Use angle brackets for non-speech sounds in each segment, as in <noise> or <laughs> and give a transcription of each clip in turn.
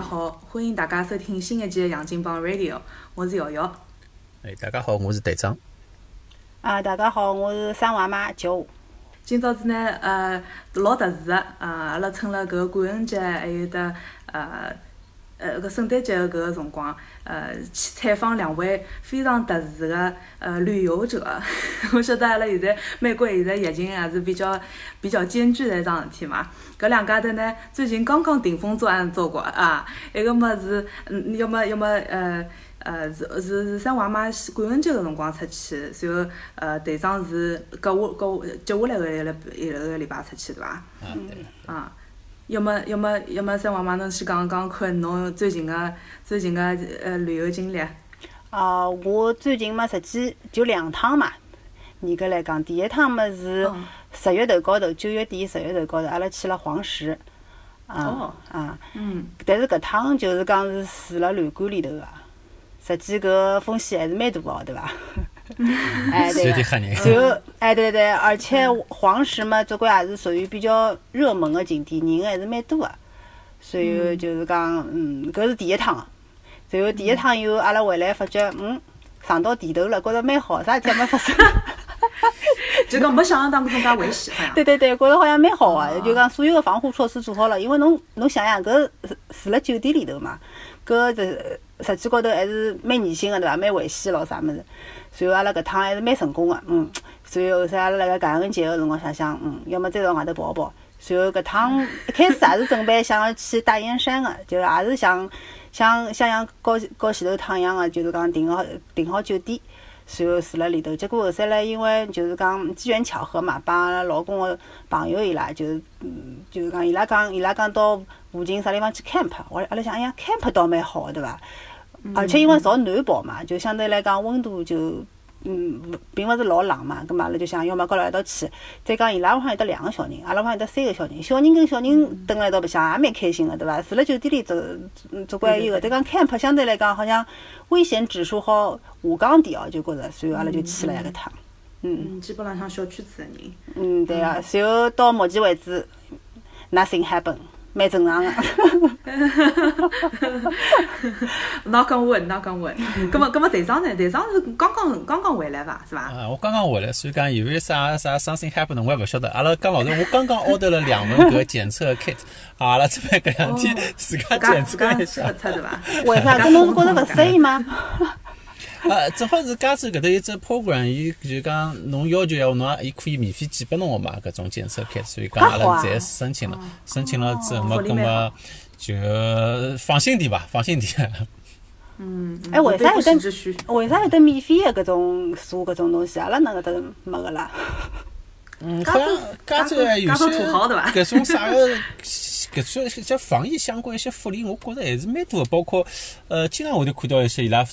家好，欢迎大家收听新一期的杨金帮 Radio，我是瑶瑶。哎，大家好，我是队长。啊，大家好，我是三娃妈九。今朝子呢，呃，老特殊个，啊，阿拉趁了搿个感恩节，还有得，呃，呃，搿圣诞节个搿个辰光，呃，去采访两位非常特殊个，呃，旅游者。<laughs> 我晓得阿拉现在美国现在疫情也是比较比较艰巨的一桩事体嘛。搿两家头呢，最近刚刚顶风作案做过啊，一个么是，嗯，要么要么呃呃是是是三娃妈感恩节个辰光出去，随后呃队长是隔下隔下接下来个一个一个礼拜出去对伐？嗯，对。啊，要么要么要么生娃妈侬先讲讲看侬最近个最近个呃旅游经历。啊，我最近嘛实际就两趟嘛，严格来讲，第一趟嘛是。十月头高头，九月底十月头高头，阿拉去了黄石，啊啊，嗯，但是搿趟就是讲是住了旅馆里头个，实际搿风险还是蛮大哦，对伐？<laughs> 哎对个，然后哎对对，而且黄石嘛，总归也是属于比较热门的景点，人还是蛮多的，所以就是讲，嗯，搿是第一趟，然后第一趟以后，阿拉回来发觉，嗯，上到地头了，觉着蛮好，啥事体也没发生。<laughs> 就讲没想象当中介危险，好像。对对对，觉着好像蛮好个，就讲所有个防护措施做好了，因为侬侬想想，搿住辣酒店里头嘛，搿是实际高头还是蛮严心个对伐？蛮危险咯啥物事。随后阿拉搿趟还是蛮成功个，嗯。随后后头阿拉辣盖感恩节个辰光想想，嗯，要么再到外头跑跑。随后搿趟一开始也是准备想要去大燕山个，就也是想想想像高高前头趟一样个，就是讲订好订好酒店。随后住辣里头，结果后头来，因为就是讲机缘巧合嘛，帮阿拉老公个朋友伊拉，就是嗯，就是讲伊拉讲伊拉讲到附近啥地方去 camp，我阿拉想，哎呀，camp 倒蛮好个，对伐？而且因为朝南跑嘛，就相对来讲温度就。嗯，并勿是老冷嘛，咁嘛，阿拉就想要么跟牢一道去。再讲伊拉屋向有得两个小人，阿拉屋向有得三个小人，小人跟小人蹲辣一道白相也蛮开心个，对伐？住辣酒店里总总归有个。再讲 camp 相对来讲好像危险指数好下降点哦，就觉着，所以阿拉就去了一个趟。嗯，基本浪向小圈子个人。嗯，对个。随后到目前为止，nothing happen。蛮正常 <laughs> 个，哪讲稳哪讲稳，葛末葛末队长呢？队长是刚刚刚刚回来伐？是伐？啊，我刚刚回来，所以讲有没有啥啥 something happen，我也勿晓得。阿拉刚老师，我刚刚 order 了两门搿检测 kit，阿拉这边搿两天自家检测一下，对伐？为啥？搿侬是觉着勿适应吗？啊，正好是加州搿搭有只 program，伊就讲侬要求闲话，侬伊可以免费寄拨侬个嘛，搿种检测 kit，所以讲阿拉侪申请了，申请了之后嘛，搿么就放心点吧，放心点。<laughs> 嗯，哎，为啥有得为啥有得免费个搿种做搿种东西？阿拉那个搭没个啦。<laughs> 嗯，好像加州还有些搿种啥个，搿种像防疫相关一些福利，我觉着还是蛮多的，包括呃，经常会得看到一些伊拉。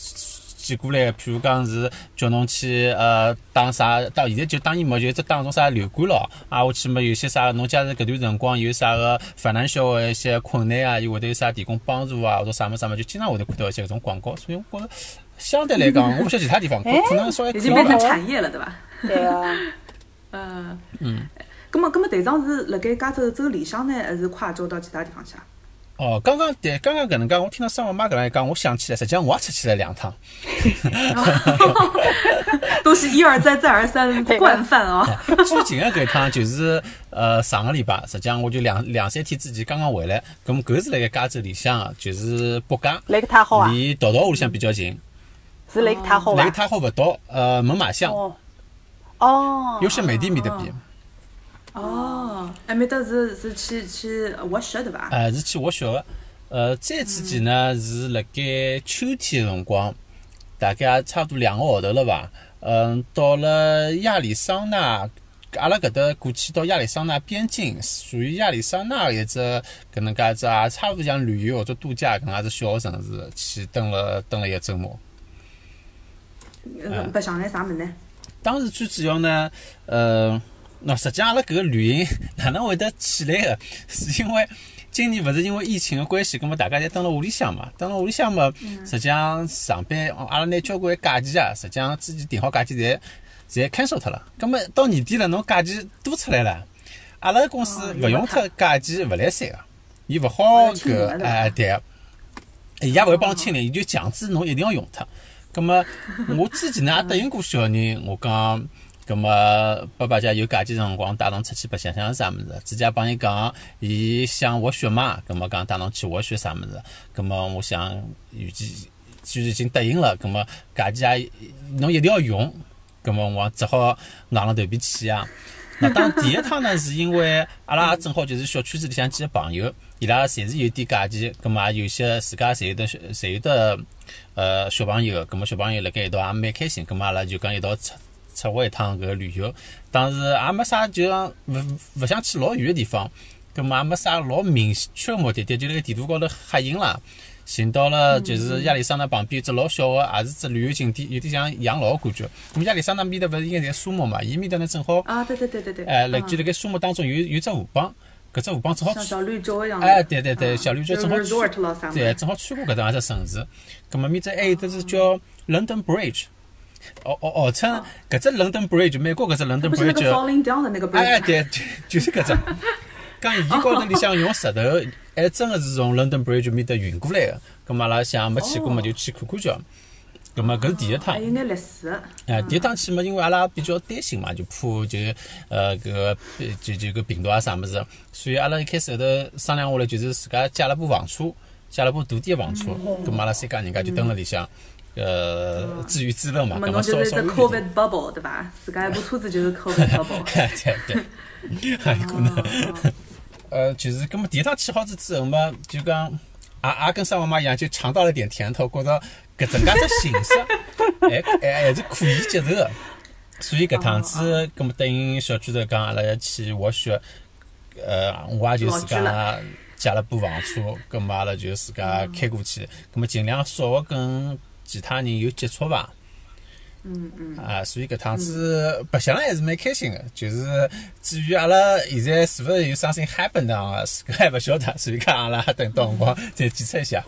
寄过来，譬如讲是叫侬去呃打啥，到现在就当然没，就只打种啥流感咯。啊，我去么有些啥，侬假如搿段辰光有啥个烦难小个一些困难啊，伊会得有啥提供帮助啊，或者啥么啥么，就经常会得看到一些搿种广告。所以我觉着相对来讲，<laughs> 我勿晓得其他地方可能稍微已经变成产业了，对伐？对啊。<laughs> 嗯。嗯。葛么，葛么队长是辣盖加州州里向呢，还是跨州到其他地方去啊？哦，刚刚对，刚刚搿能介，我听到桑娃妈搿能讲，我想起来，实际上我也出去了两趟，<laughs> 都是一而再，再而三的惯犯哦。最近的搿一趟就是呃上个礼拜，实际上我就两两三天之前刚刚回来，咁么搿是辣盖加州里向，就是北加，离太好啊，离道道屋里向比较近，是离太好伐？离太好勿到，呃门马巷，哦，有些美的面的比。哦，埃面搭是是去去滑雪对伐？呃，是去滑雪个。呃，再之前呢是辣盖秋天个辰光，大概差不多两个号头了伐？嗯，到了亚利桑那，阿拉搿搭过去到亚利桑那边境，属于亚利桑那一只搿能介只也差勿多像旅游或者度假搿能介只小个城市，去蹲了蹲了一个周末。白相眼啥物事呢？当时最主要呢，呃。喏，实际阿拉搿个旅行哪能会得起来个？是因为今年勿是因为疫情个关系，葛末大家侪蹲辣屋里向嘛，蹲辣屋里向嘛，实际上上班，阿拉拿交关假期啊，实际上之前订好假期侪侪 cancel 脱了。葛末到年底了，侬假期多出来了，阿拉公司勿用脱假期勿来三个，伊勿好搿哎对。伊也勿会帮侬清理，伊就强制侬一定要用脱。葛末我之前呢也答应过小人，我讲，葛末爸爸家有假期辰光带侬出去白相相啥物事，直接帮伊讲，伊想滑雪嘛，葛末讲带侬去滑雪啥物事，葛末我想预计就是已经答应了，葛末假期也侬一定要用，葛末我只好硬着头皮去啊。那当第一趟呢，是因为阿拉正好就是小区子里向几个朋友，伊拉侪是有点假期，葛末也有些自家侪有的侪有的呃小朋友，葛末小朋友辣盖一道也蛮开心，葛末阿拉就讲一道出出划一趟搿个旅游。当时也没啥，就讲勿勿想去老远个地方，葛末也没啥老明确个目的地，就辣盖地图高头黑印了。寻到了，就是亚历山大旁边一只老小个，也是只旅游景点，有点像养老感觉。咁亚历山大面搭勿是应该在沙漠嘛？伊面搭呢正好，啊，对对对对对，哎，辣就辣盖沙漠当中有有只河浜，搿只河浜正好，像小绿洲一样。哎，对对对，小绿洲正好正好穿过搿趟只城市。咁么面搭还有只是叫 London Bridge，哦哦哦称搿只 London Bridge，美国搿只 London Bridge，不是 falling down 的那个 bridge。哎，对，就就是搿只。<laughs> 讲伊高头里向用石头，还真个是从 London Bridge 面搭运过来个。咁么阿拉想没去过嘛，就去看看叫。咁么搿是第一趟。还有眼历史。哎，第一趟去嘛，因为阿拉比较担心嘛，就怕就呃搿个就就搿病毒啊啥物事，所以阿拉一开始后头商量下来，就是自家借了部房车，借了部大点个房车。咁么阿拉三家人家就蹲辣里向，呃自娱自乐嘛。咁么就是 Covid bubble 对伐？自家一部车子就是 Covid bubble。对对，还 <laughs> 有可能。<laughs> 呃，就是，咁么第一趟去好子之后嘛，就讲，也也跟沙妈妈一样，就尝到了点甜头，觉着搿整介只形式，还 <laughs> 还还是可以接受的。所以搿趟子，咁么等于小区头讲阿拉要去滑雪，呃，我也就自家借了部房车，咁么阿拉就自家开过去，咁么尽量少跟其他人有接触伐。嗯嗯啊，所以搿趟子白相了还是蛮开心个。就是至于阿拉现在是勿是有 something happen 呢？自家还勿晓得，<laughs> 所以讲阿拉等到辰光再检测一下。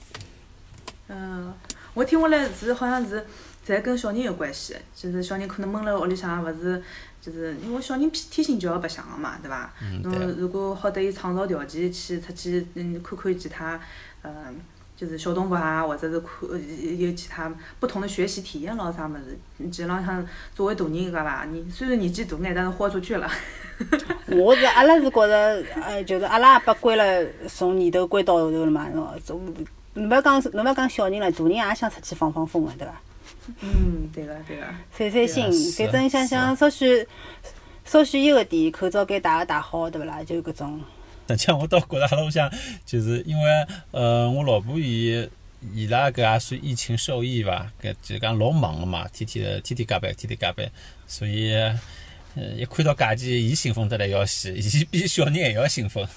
嗯，我听下来是好像是侪跟小人有关系，就是小人可能闷辣屋里向勿是，就是因为小人天天性就要白相个嘛，对伐？嗯，侬如果好得伊创造条件去出去嗯看看其他嗯。就是小动物啊，或者是看有其他不同的学习体验咯，啥物事？基本浪向作为大人搿伐？你虽然年纪大眼，但是豁出去了。<laughs> 我是阿拉是觉着，呃，就是阿拉也被关了，从年头关到后头了嘛，从侬勿要讲，侬勿要讲小人了，大人也想出去放放风个，对伐？嗯，对个，对个。散散心，反正想想稍许稍许有个点，口罩该戴个戴好，对勿啦？就搿种。实际我倒觉着阿拉屋里向，就是因为呃，我老婆伊伊拉搿也算疫情受益伐？搿就讲老忙个嘛，天天的天天加班，天天加班，所以呃，一看到假期，伊兴奋得来要死，伊比小人还要兴奋。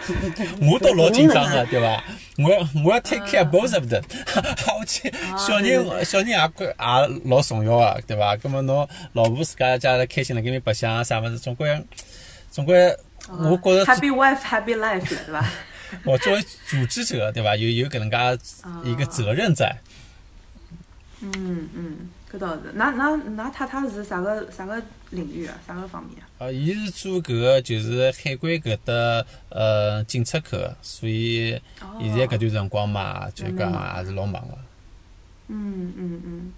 <laughs> 我都老紧张个，对伐？我要我要 take care both of them。<laughs> 我去，小人小人也管也老重要个，对伐？葛末侬老婆自家家头开心辣盖面白相啥物事，总归总归。我觉着 Happy wife, happy life，对伐？<laughs> 我作为组织者，对伐？有有搿能介一个责任在。嗯嗯，搿倒是。㑚㑚㑚太太是啥个啥个领域啊？啥个方面啊？啊，伊是做搿个就是海关搿搭呃进出口，所以现在搿段辰光嘛，就讲也是老忙个。嗯嗯嗯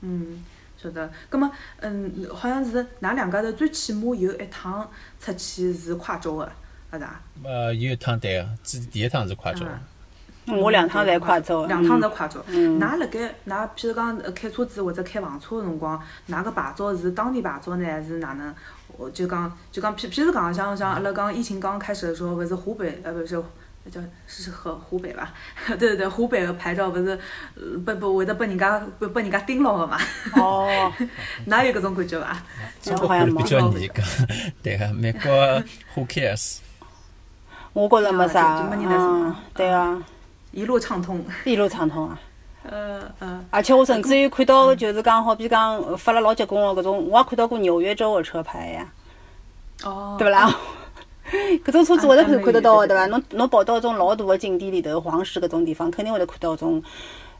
嗯。晓得，葛么，嗯，好像是㑚两家头最起码有一趟出去是跨州个，是伐？呃，有一趟对个，第第一趟是跨州。我两趟侪跨州。两趟侪跨州。㑚辣盖，㑚譬如讲开车子或者开房车个辰光，㑚个牌照是当地牌照呢，还是哪能？我就讲，就讲，譬譬如讲，像像阿拉讲疫情刚刚开始的时候，勿是湖北，呃，勿是。叫是河湖北吧？对 <laughs> 对对，湖北个牌照勿是不不会得被人家被被人家盯牢个嘛？哦，<laughs> 哪有搿种感觉伐？中国比较严格，对个，美国 <laughs> Who cares？我觉着没啥，嗯，对啊，一路畅通，一路畅通啊。呃呃。而且我甚至于看到，就是讲好比讲发了老结棍个搿种，我也看到过纽约州个车牌呀。哦。对勿啦？搿种车子会得看看得到个对伐？侬侬跑到种老大个景点里头，黄石搿种地方，肯定会得看到种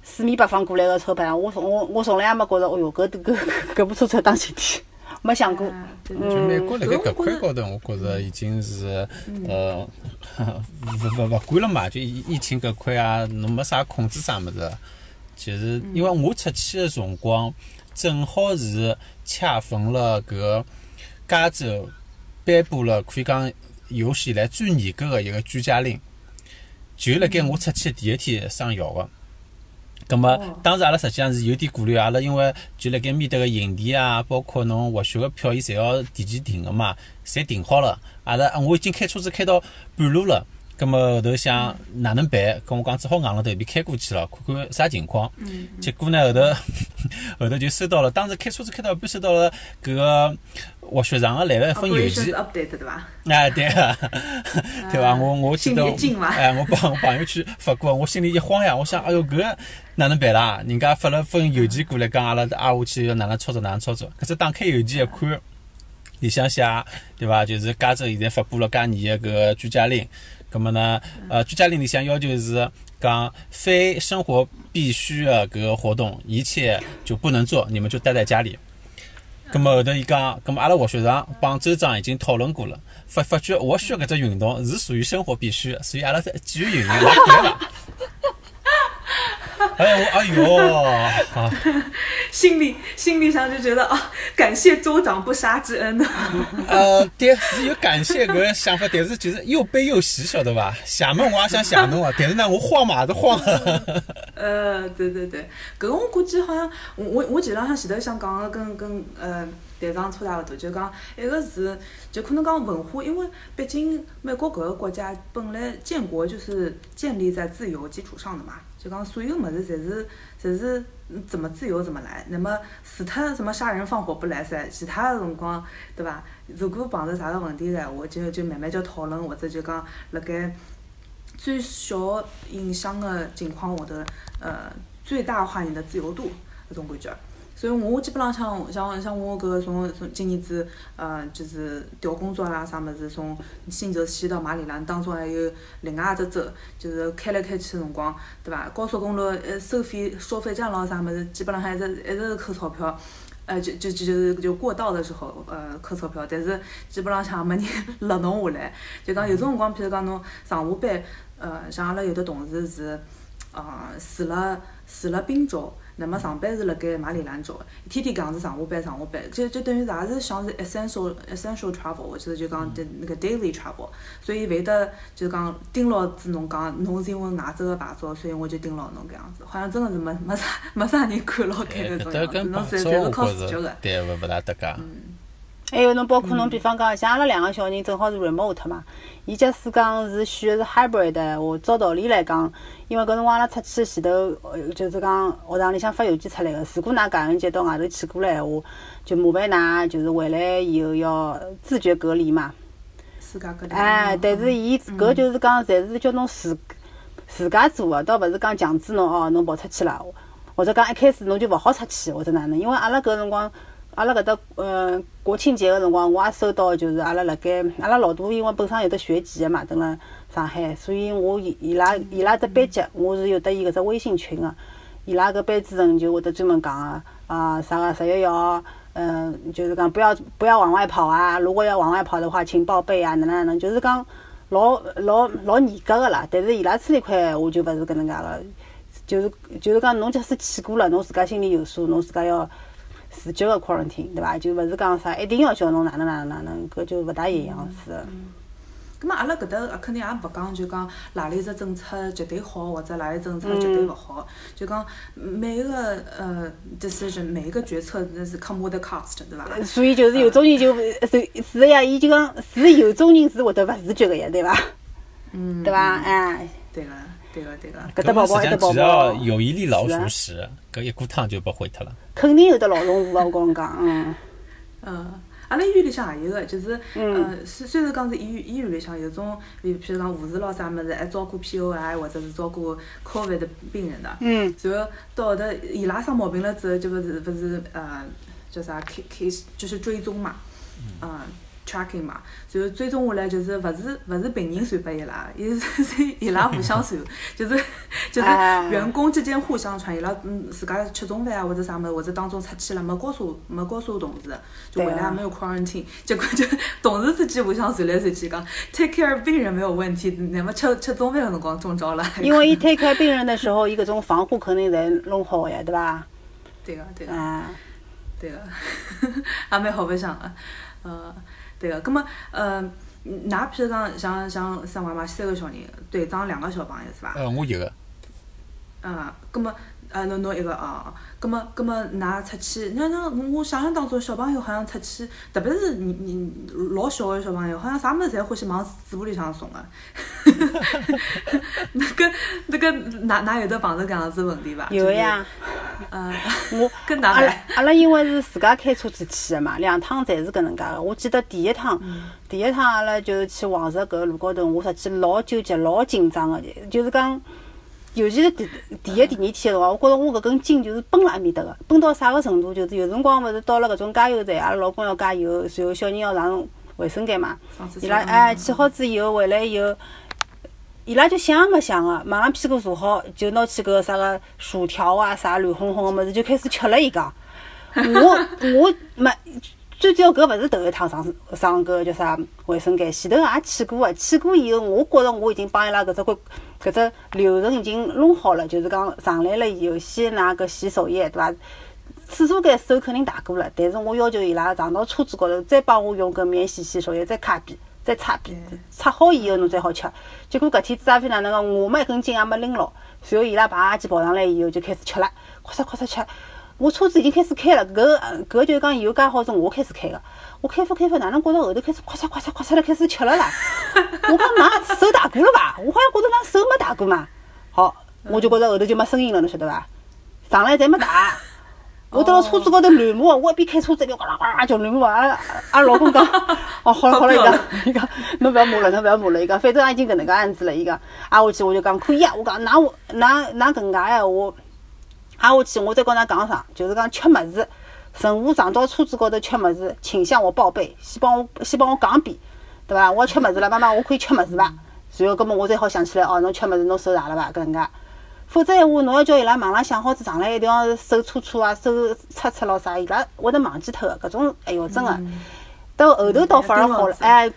四面八方过来个车牌。我从我我从来也没觉着，哦哟，搿搿搿部车子当景点。没想过。就美国辣盖搿块高头，我觉着已经是呃，勿勿勿管了嘛，就疫疫情搿块啊，侬没啥控制啥物事。就是因为我出去个辰光，正好是恰逢了搿加州颁布了可以讲有史以来最严格个一个居家令，就辣盖我出去第一天生效个。咁么，当时阿拉实际上是有点顾虑，阿拉因为就辣盖面搭个营地啊，包括侬滑雪个票，伊侪要提前订个嘛，侪订好了。阿拉我已经开车子开到半路了，咁么后头想哪能办？跟我讲只好硬了头皮开过去了，看看啥情况。结果呢，后头 <laughs> 后头就收到了，当时开车子开到一半，收到了搿个。滑雪场个来了一封邮件，哎对啊，对 <laughs> <laughs> 伐？我我记得，哎，我帮我朋友去发过，我心里一慌呀，我想，哎哟，搿哪能办啦？人家发了封邮件过来，讲阿拉挨下去要哪能操作，哪能操作？可是打开邮件一看，里向写，对伐？就是加州现在发布了加严个搿居家令，葛末呢，呃，居家令里向要求是讲非生活必须的搿个活动，一切就不能做，你们就待在家里。咁么后头伊讲，咁么阿拉滑雪场帮州长已经讨论过了，发发觉滑雪搿只运动是属于生活必须，所以阿拉在继续运营老对了。哎我哎哟，<laughs> 心里心里上就觉得啊，感谢州长不杀之恩 <laughs> 呃，对，是有感谢搿个想法，但是就是又悲又喜，晓得伐？厦门 <laughs> 我也想谢侬啊，但是呢，我慌嘛都慌。呃，对对对，搿个我估计好像，我我我前浪向前头想讲个跟跟呃队长差大勿多，就讲一个是就可能讲文化，因为毕竟美国搿个国家本来建国就是建立在自由基础上的嘛。就讲所有物事侪是侪是怎么自由怎么来，那么除脱什么杀人放火不来噻，其他个辰光对伐？如果碰着啥个问题个闲话，就就慢慢叫讨论，或者就讲辣盖最小影响个情况下头，呃，最大化你的自由度搿种感觉。所以我基本浪向像像我搿个从从今年子，呃，就是调工作啦啥物事，从新泽西到马里兰，当中还有另外一只州，就是开来开去个辰光，对伐？高速公路呃收费收费站咯啥物事，基本浪向一直一直是扣钞票，呃就就就就过道的时候呃扣钞票，但是基本浪向没人勒侬下来，就讲有种辰光，譬如讲侬上下班，呃像阿拉有的同事是，呃住了住了滨州。那么上班是辣盖马里兰州，天天搿样子上下班上下班，就就等于也是像是 essential essential travel，或者就讲的那个 daily travel，所以会得就讲盯牢子侬讲侬是因为外州个牌照，所以我就盯牢侬搿样子，好像真个是没没啥没啥人看牢盖搿种样子，侬侪侪是靠自觉个。对，勿勿大搭界。还有侬包括侬比方讲，像阿拉两个小人正好是 remote 嘛，伊假使讲是选的是 hybrid 的话，照道理来讲。因为搿辰光阿拉出去前头，就是讲学堂里向发邮件出来个，如果㑚感恩节到外头去过了闲话，就麻烦㑚就是回来以后要自觉隔离嘛。自家隔离。哎，但是伊搿就是讲，侪是叫侬自自家做个，倒勿是讲强制侬哦，侬跑出去了，或者讲一开始侬就勿好出去，或者哪能？因为阿拉搿辰光，阿拉搿搭呃国庆节个辰光，我也收到，就是阿拉辣盖阿拉老大，因为本身有得学籍个嘛，等辣。上海，所以我伊拉伊拉只班级，我是有得伊搿只微信群个，伊拉搿班主任就会得专门讲个，啊啥个十一号，嗯，就是讲不要不要往外跑啊，如果要往外跑的话，请报备啊，哪能哪能，就是讲老老老严格个啦。但是伊拉处理块，我就勿是搿能介个，就是就是讲侬假使去过了，侬自家心里有数，侬自家要自觉个 quarantine，对伐？就勿是讲啥一定要叫侬哪能哪能哪能，搿就勿大一样是。咁么阿拉搿搭肯定也勿讲，就讲哪里只政策绝对好，或者哪里政策绝对勿好。就讲每一个呃 decision，每一个决策那是 come with a cost，对伐？所以就是有种人就是是呀，伊就讲是有种人是会得勿自觉个呀，对伐？嗯。对伐？哎。对个，对个，对个。搿搭宝宝，搿搭宝宝。只要有一粒老鼠屎，搿一锅汤就不毁脱了。肯定有得老鼠屎，我跟侬讲，嗯。嗯。阿拉医院里向也有个，就是，呃，虽虽然讲是医院医院里向有种，比譬如讲护士咾啥物事，还照顾 POI 或者是照顾 COVID 的病人的。嗯。然后到后头伊拉生毛病了之后，就勿是勿是呃叫啥 case 就是追踪嘛。嗯。Tracking 嘛，然后追踪下来就是勿是勿是病人传拨伊拉，伊是伊拉互相传，就是就是员工之间互相传，伊拉嗯自家吃中饭啊或者啥物事，或者当中出去了没告诉没告诉同事，就回来也没有 quarantine，结果就 <laughs> 同事之间互相传来传去讲 take care 病人没有问题，乃末吃吃中饭个辰光中招了。因为 <laughs> 伊 take care 病人的时候，伊搿种防护肯定侪弄好个呀，对伐？对个对个。对个，也 <laughs> 蛮好白相个，呃。对个，葛么呃，㑚譬如讲像像生娃娃，三个小人，队长两个小朋友是伐？呃，我一个。啊，葛末呃，侬侬一个哦。葛末葛末，㑚出去，那那我想象当中小朋友好像出去，特别是你你老小个小朋友，好像啥物事侪欢喜往嘴巴里向送 <laughs> 个。那个那个，哪哪有得碰着搿样子问题伐？有呀。<laughs> 嗯，我跟阿拉阿拉因为是自家开车子去个嘛，两趟侪是搿能介个。我记得第一趟，第一趟阿拉就是去黄石搿路高头，我实际老纠结、老紧张个，就是讲。尤其是第第一、第二天个辰光，我觉着我搿根筋就是绷辣埃面搭个，绷到啥个程度？就是有辰光勿是到了搿种加油站，阿拉老公要加油，然后小人要上卫生间嘛。伊拉哎，去好子以后回来以后，伊拉就想也没想个，马上屁股坐好，就拿起搿个啥个薯条啊，啥乱哄哄个物事就开始吃了。伊讲，我我没。最主要搿勿是头一趟上上搿叫啥卫生间，前头也去过个，去过以后，我觉着我已经帮伊拉搿只规搿只流程已经弄好了，就是讲上来了以后，先拿搿洗手液，对伐？厕所间手肯定汏过了，但是我要求伊拉上到车子高头，再帮我用搿免洗洗手液再擦遍，再擦遍，擦好以后侬再好吃。结果搿天子阿飞哪能个，我没一根筋也没拎牢，随后伊拉爬机跑上来以后就开始吃了，快嚓快嚓吃。我车子已经开始开了，搿搿就是讲油加好是我开始开个，我开发开发，哪能觉着后头开始咔嚓咔嚓咔嚓了，开始吃了啦？我讲㑚手大过了伐？我好像觉着㑚手没大过嘛。好，我就觉着后头就没声音了，侬晓得伐？上来侪没打，我到了车子高头乱摸，我一边开车子一边呱啦呱啦叫乱摸。阿阿老公讲，哦好了好了，伊讲伊讲侬勿要摸了，侬勿要摸了，伊讲反正已经搿能介样子了，伊讲挨下去我就讲可以啊，我讲㑚我㑚㑚搿能介闲话。挨下去，我再跟㑚讲啥？就是讲吃物事，任何上到车子高头吃物事，请向我报备，先帮我先帮我讲一遍，对伐？我要吃物事了，妈妈，我可以吃物事伐？然后，搿么我才好想起来，哦，侬吃物事，侬手洗了伐？搿能介，否则闲话，侬要叫伊拉忙浪想好子上来，一定要手搓搓啊，手擦擦咯啥，伊拉会得忘记脱个。搿种，哎哟，真个。到后头倒反而好了，哎，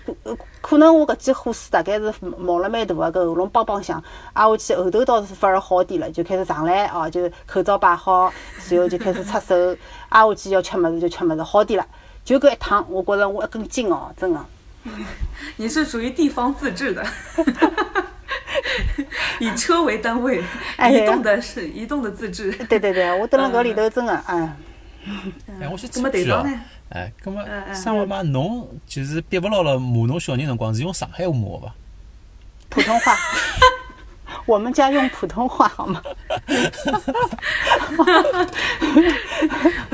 可能我搿记火势大概是冒了蛮大个，搿喉咙梆梆响。挨下去后头倒是反而好点了，就开始上来哦，就口罩摆好，然后就开始擦手。<laughs> 挨下去要吃物事就吃物事，好点了。就搿一趟，我觉着我一根筋哦，真个。<laughs> 你是属于地方自治的，<laughs> 以车为单位，移动的是移动的自治。对对对，我蹲辣搿里头真个，哎。哎，我先插句哦。哎，葛末生活嘛，侬就是憋勿牢了骂侬小人辰光是用上海话骂伐？普通话，<laughs> 我们家用普通话好吗？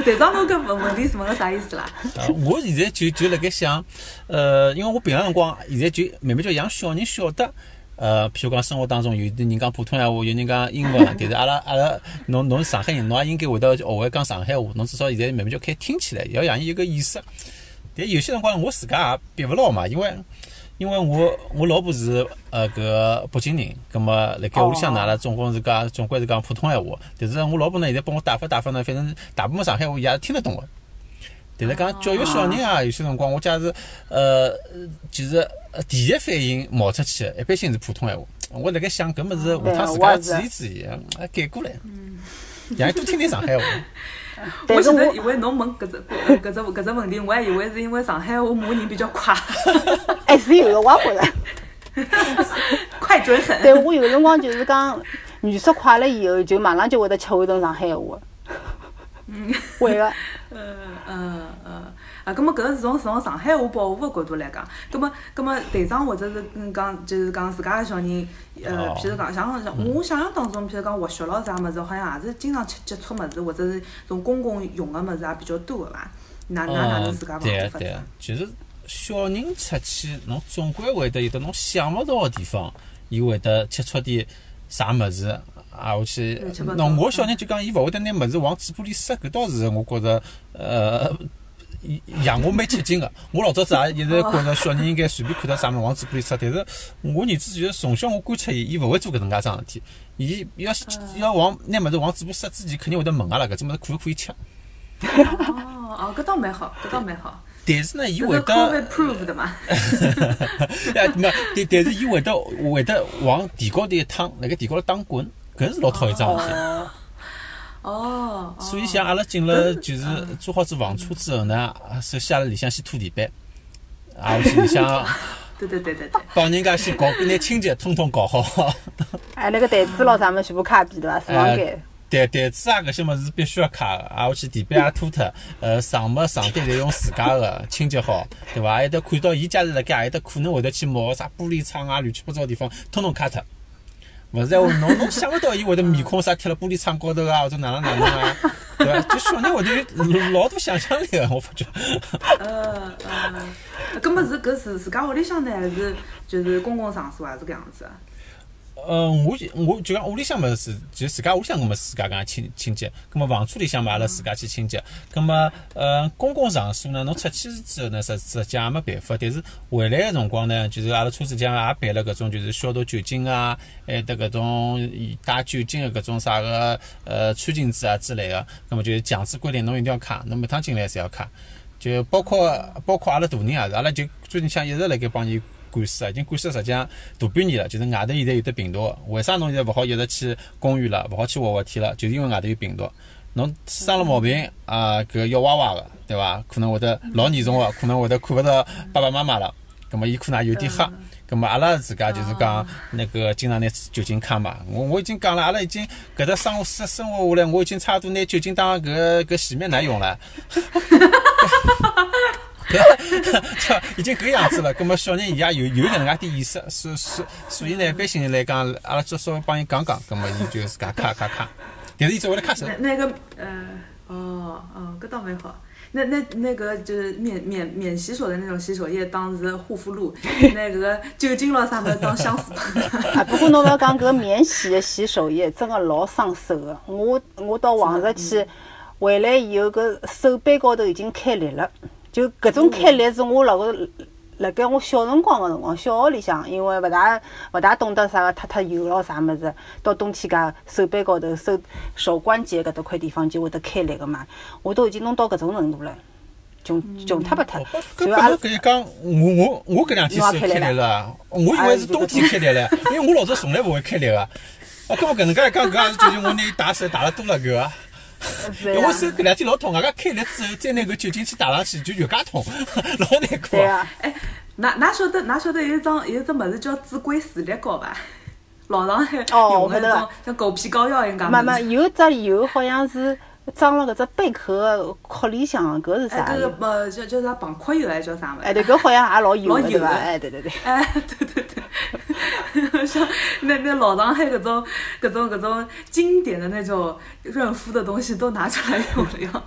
队长，侬搿问问题是问个啥意思啦？<laughs> 我现在就就辣盖想，呃，因为我平常辰光现在就慢慢叫让小人晓得。呃，譬如讲生活当中有的人讲普通闲话，有人讲英文，<laughs> 但是阿拉阿拉，侬侬是上海人，侬也应该会得学会讲上海话。侬至少现在慢慢就开始听起来，要让伊有个意识。但有些辰光我自家也憋勿牢嘛，因为因为我我老婆是呃搿北京人，葛末辣盖屋里向呢，阿拉总共是讲总归是讲普通闲话。但是我老婆呢，现在帮我打发打发呢，反正大部分上海话伊也是听得懂个。但是讲教育小人啊，有些辰光我假使呃，就是第一反应冒出去，一般性是普通闲话。我辣盖想，搿物事下趟自家注意注意，改过来，让伊多听点上海话。<laughs> 我现在以为侬问搿只搿只搿只问题，我还以为是因为上海话骂人比较快。<laughs> 还是有个我觉着。<laughs> 快准狠。对我有辰光就是讲语速快了以后，就马上就会得切换成上海话。嗯，会个。嗯嗯嗯，啊，葛末搿是从从上海话保护个角度来讲，葛末葛末队长或者是嗯讲就是讲自家个小人，呃，譬如讲像像我想象当中，譬如讲滑雪咯啥物事，好像也是经常接接触物事，或者是从公共用个物事也比较多个伐？哪哪哪能自家防止法子？就是小人出去，侬总归会得有得侬想勿到个地方，伊会得接触点啥物事。啊，我去，那我小人就讲，伊勿会得拿物事往嘴巴里塞，搿倒是我觉着，呃，养我蛮吃惊个。我老早子也一直觉着小人应该随便看到啥物事往嘴巴里塞，但是我儿子就是从小我观察伊，伊勿会做搿能介桩事体。伊要要往拿物事往嘴巴塞之前，肯定会得问阿拉搿种物事可勿可以吃。哦哦，搿倒蛮好，搿倒蛮好。但是呢，伊会得。<laughs> 哎，没，但但是伊会得会得往地高头一躺，辣盖地高头打滚，搿是老讨厌桩事体。哦。所以像阿拉进了就是做好子房车之后呢，首先阿拉里向先拖地板，啊，去里向。<laughs> 对对对对对。帮人家先搞，拿清洁统统搞好。<laughs> 哎，那个台子咯，啥么全部卡比对伐？厨房间。台台子啊，搿些物事必须要卡，啊，我去地板也拖脱，呃，床么床单侪用自家个 <laughs> 清洁好，对伐？还有得看到伊家是辣盖，还有得可能会得去摸啥玻璃窗啊，乱七八糟地方，统统卡脱。勿是话，侬侬想勿到伊会得面孔啥贴辣玻璃窗高头啊，或者哪能哪能啊，对伐？就小人会得有老多想象力个，我发觉。呃呃，搿么是搿是自家屋里向呢，还是就是公共场所还是搿样子？呃，我我就讲屋里向么是就自家屋里向搿么自家讲清清洁，搿么房车里向嘛阿拉自家去清洁，搿么呃公共场所呢，侬出去之后呢实实际也没办法，但是回来个辰光呢，就是阿拉车子里向也备了搿种就是消毒酒精啊，还得搿种带酒精个搿种啥个呃餐巾纸啊之类个，搿么就是强制规定侬一定要卡，侬每趟进来侪要卡，就包括包括阿拉大人也是，阿拉就最近像一直辣盖帮伊。管事啊，已经管事实际上大半年了，就是外头现在有得病毒，为啥侬现在勿好一直去公园了，勿好去滑滑梯了？就是因为外头有病毒。侬生了毛病啊，搿要哇哇个，对伐？可能会得老严重个，可能会得看勿到爸爸妈妈了。葛末伊可能也有点吓。葛末阿拉自家就是讲那个经常拿酒精卡嘛。我我已经讲了，阿拉已经搿搭生活生生活下来，我已经差不多拿酒精当搿搿洗面奶用了。<laughs> <laughs> 已经搿样子了，葛末小人伊也有有搿能介点意识，所所所以呢，一般性来讲，阿拉只稍微帮伊讲讲，葛末伊就自家卡卡卡。但是伊只会来卡手。那那个呃，哦哦，搿倒蛮好。那那那个就是免免免洗手的那种洗手液当是护肤露，<laughs> 那个酒精咯啥物事当香水 <laughs> 啊，不过侬勿要讲搿免洗的洗手液，真个老伤手个。我我到黄石去回来以后，搿手背高头已经开裂了。就搿种开裂是我辣个辣盖我小辰光个辰光，小学里向，因为勿大勿大懂得啥个脱脱油咯啥物事，到冬天介手背高头、手手关节搿搭块地方就会得开裂个嘛。我都已经弄到搿种程度了，穷穷脱不脱。就阿拉搿一讲，我我我搿两天手开裂了，我以为是冬天开裂了，因为我老早从来勿会开裂个。啊，搿么搿能介一讲，搿也是就是我拿伊打手打了多了搿个。因为手搿两天老痛，外加开了之后再拿个酒精去打上去，就越加痛，<laughs> 老难过。对啊，哎，㑚㑚晓得㑚晓得有一桩有一只物事叫紫硅视力膏伐？老上海用个种像狗皮膏药一样。没没，有只油好像是装了搿只贝壳壳里向，搿是啥？哎，搿个呃叫叫啥蚌壳油还是叫啥物事？哎，对，搿好像也老油 <laughs> 对伐？哎，对对对。哎，<laughs> 对对对。像那那老上海搿种搿种搿种经典的那种润肤的东西都拿出来用了要。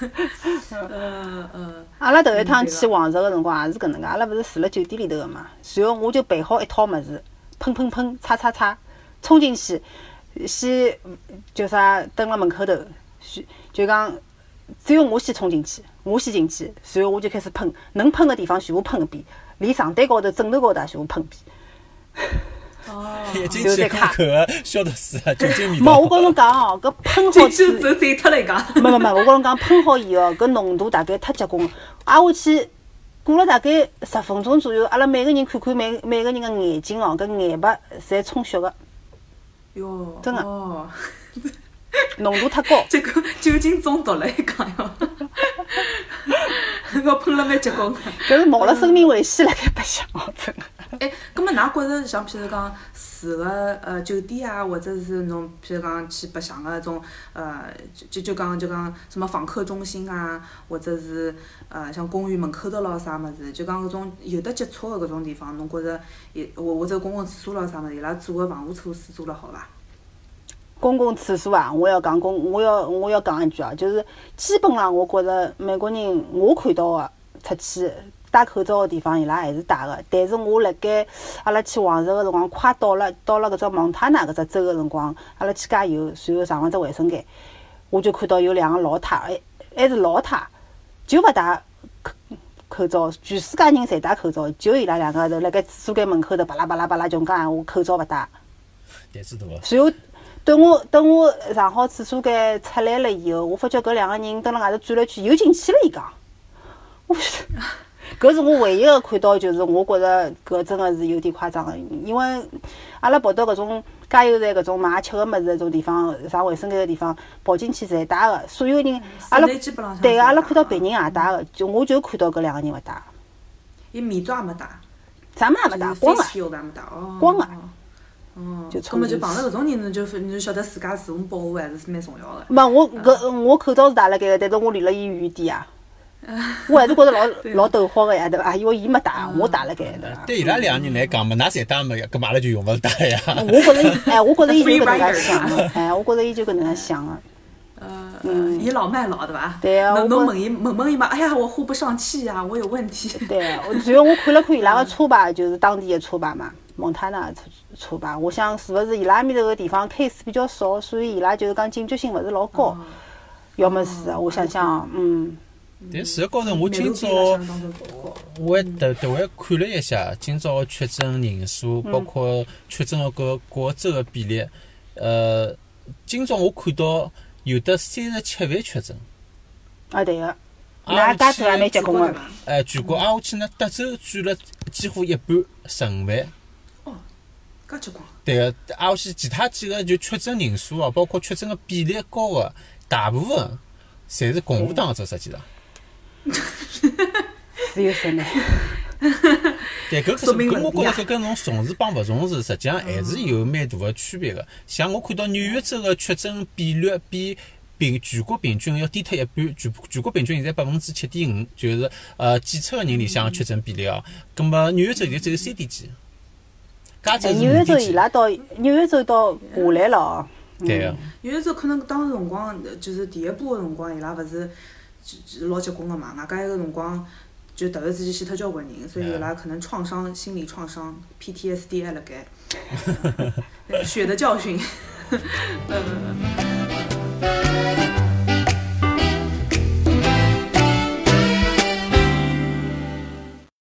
<laughs> 呃呃。阿拉头一趟去黄石个辰光也是搿能介，阿拉勿是住辣酒店里头个嘛，随后我就备好一套物事，喷喷喷，擦擦擦，冲进去，先叫啥蹲辣门口头，就讲只有我先冲进去，我先进去，随后我就开始喷，能喷个地方全部喷一遍，连床单高头、枕头高头也全部喷一遍。哦，就在卡口个消毒水啊，酒精味道。没，我跟侬讲哦，搿喷好去，就走走脱了一讲。没没没，我跟侬讲，喷好以后，搿浓度大概太结棍了，挨下去过了大概十分钟左右，阿拉每个人看看每每个人个眼睛哦，搿眼白侪充血个。哟，真个。哦。浓度太高。结 <laughs> 果酒精中毒了，一讲哟。<laughs> 搿喷了蛮结棍。<laughs> 搿是冒了生命危险辣盖白相哦，真个。哎，葛末㑚觉着像譬如讲住个呃酒店啊，或者是侬譬如讲去白相个种呃，就就讲就讲什么访客中心啊，或者是呃像公园门口头咯啥物事，就讲搿种有得接触个搿种地方，侬觉着也或或者公共厕所咯啥物事，伊拉做个防护措施做了好伐？公共厕所啊，我要讲公，我要我要讲一句啊，就是基本上我觉着美国人我看到个出去。戴口罩个地方，伊拉还是戴个。但是我辣盖阿拉去黄石个辰光，快到了到了搿只蒙塔纳搿只州个辰光，阿拉去加油，随后上了只卫生间，我就看到有两个老太，还还是老太，就勿戴口口罩，全世界人侪戴口罩，就伊拉两个头辣盖厕所间门口头巴拉巴拉巴拉穷讲闲话，口罩勿戴。胆子大。随后等我等我上好厕所间出来了以后，我发觉搿两个人蹲辣外头转了圈又进去了。伊讲，我搿是我唯一个看到，就是我觉着搿真个是有点夸张个，因为阿拉跑到搿种加油站搿种买吃个物事搿种地方，上卫生间个地方跑进去侪戴个，所有人阿拉对个，阿拉看到别人也戴个，就我就看到搿两个人勿戴。伊面罩也没戴，啥物事也没戴，光个，光个。哦，搿么就碰着搿种人，侬就你就晓得自家自我保护还是蛮重要个。没，我搿我口罩是戴辣盖个，但是我离了伊远一点啊。我还是觉着老 <laughs> 老逗好个呀，对伐？因为伊没带，我戴辣盖，对伐？对伊拉两个人来讲嘛，㑚侪带没？搿嘛阿拉就用勿着戴呀。我觉着伊，<laughs> 哎，我觉着伊就搿能介想，哎，我觉着伊就搿能介想个。呃，嗯，倚老卖老，对伐？对啊。侬侬问伊问问伊嘛？哎呀，我呼不上气呀，我有问题。<laughs> 对，主要我看了看伊拉个车牌，就是当地个车牌嘛，蒙塔纳车车牌。我想是勿是伊拉埃面头个地方 case 比较少，所以伊拉就是讲警觉性勿是老高。要么是，我想想，嗯。但事实高头，我今朝我还特特还看了一下今朝个确诊人数，包括确诊个各各州个比例。呃，今朝我看到有得三十七万确诊。啊，对个。那加州还蛮结棍个。哎，全国挨下去呢，德州占了几乎一半，十五万。哦，介结棍。对个，挨下去其他几个就确诊人数哦，包括确诊个比例高个，大部分侪是共和党个州，实际上。<laughs> 只有十年。<laughs> 对，搿搿搿，我觉着搿跟侬重视帮勿重视，实际上还是有蛮大个区别个。像我看到纽约州个确诊比率比平全国平均要低脱一半，全全国平均现在百分之七点五，就是呃检测个人里向确诊比例哦。葛末纽约州现在只有三点几。加州纽约州伊拉到纽约州到下来了哦。对个。纽约州可能当时辰光就是第一波个辰光，伊拉勿是。老结棍个嘛，外加一个辰光就突然之间死脱交关人，所以伊拉可能创伤、心理创伤、PTSD 还辣盖，<laughs> 血的教训。<laughs>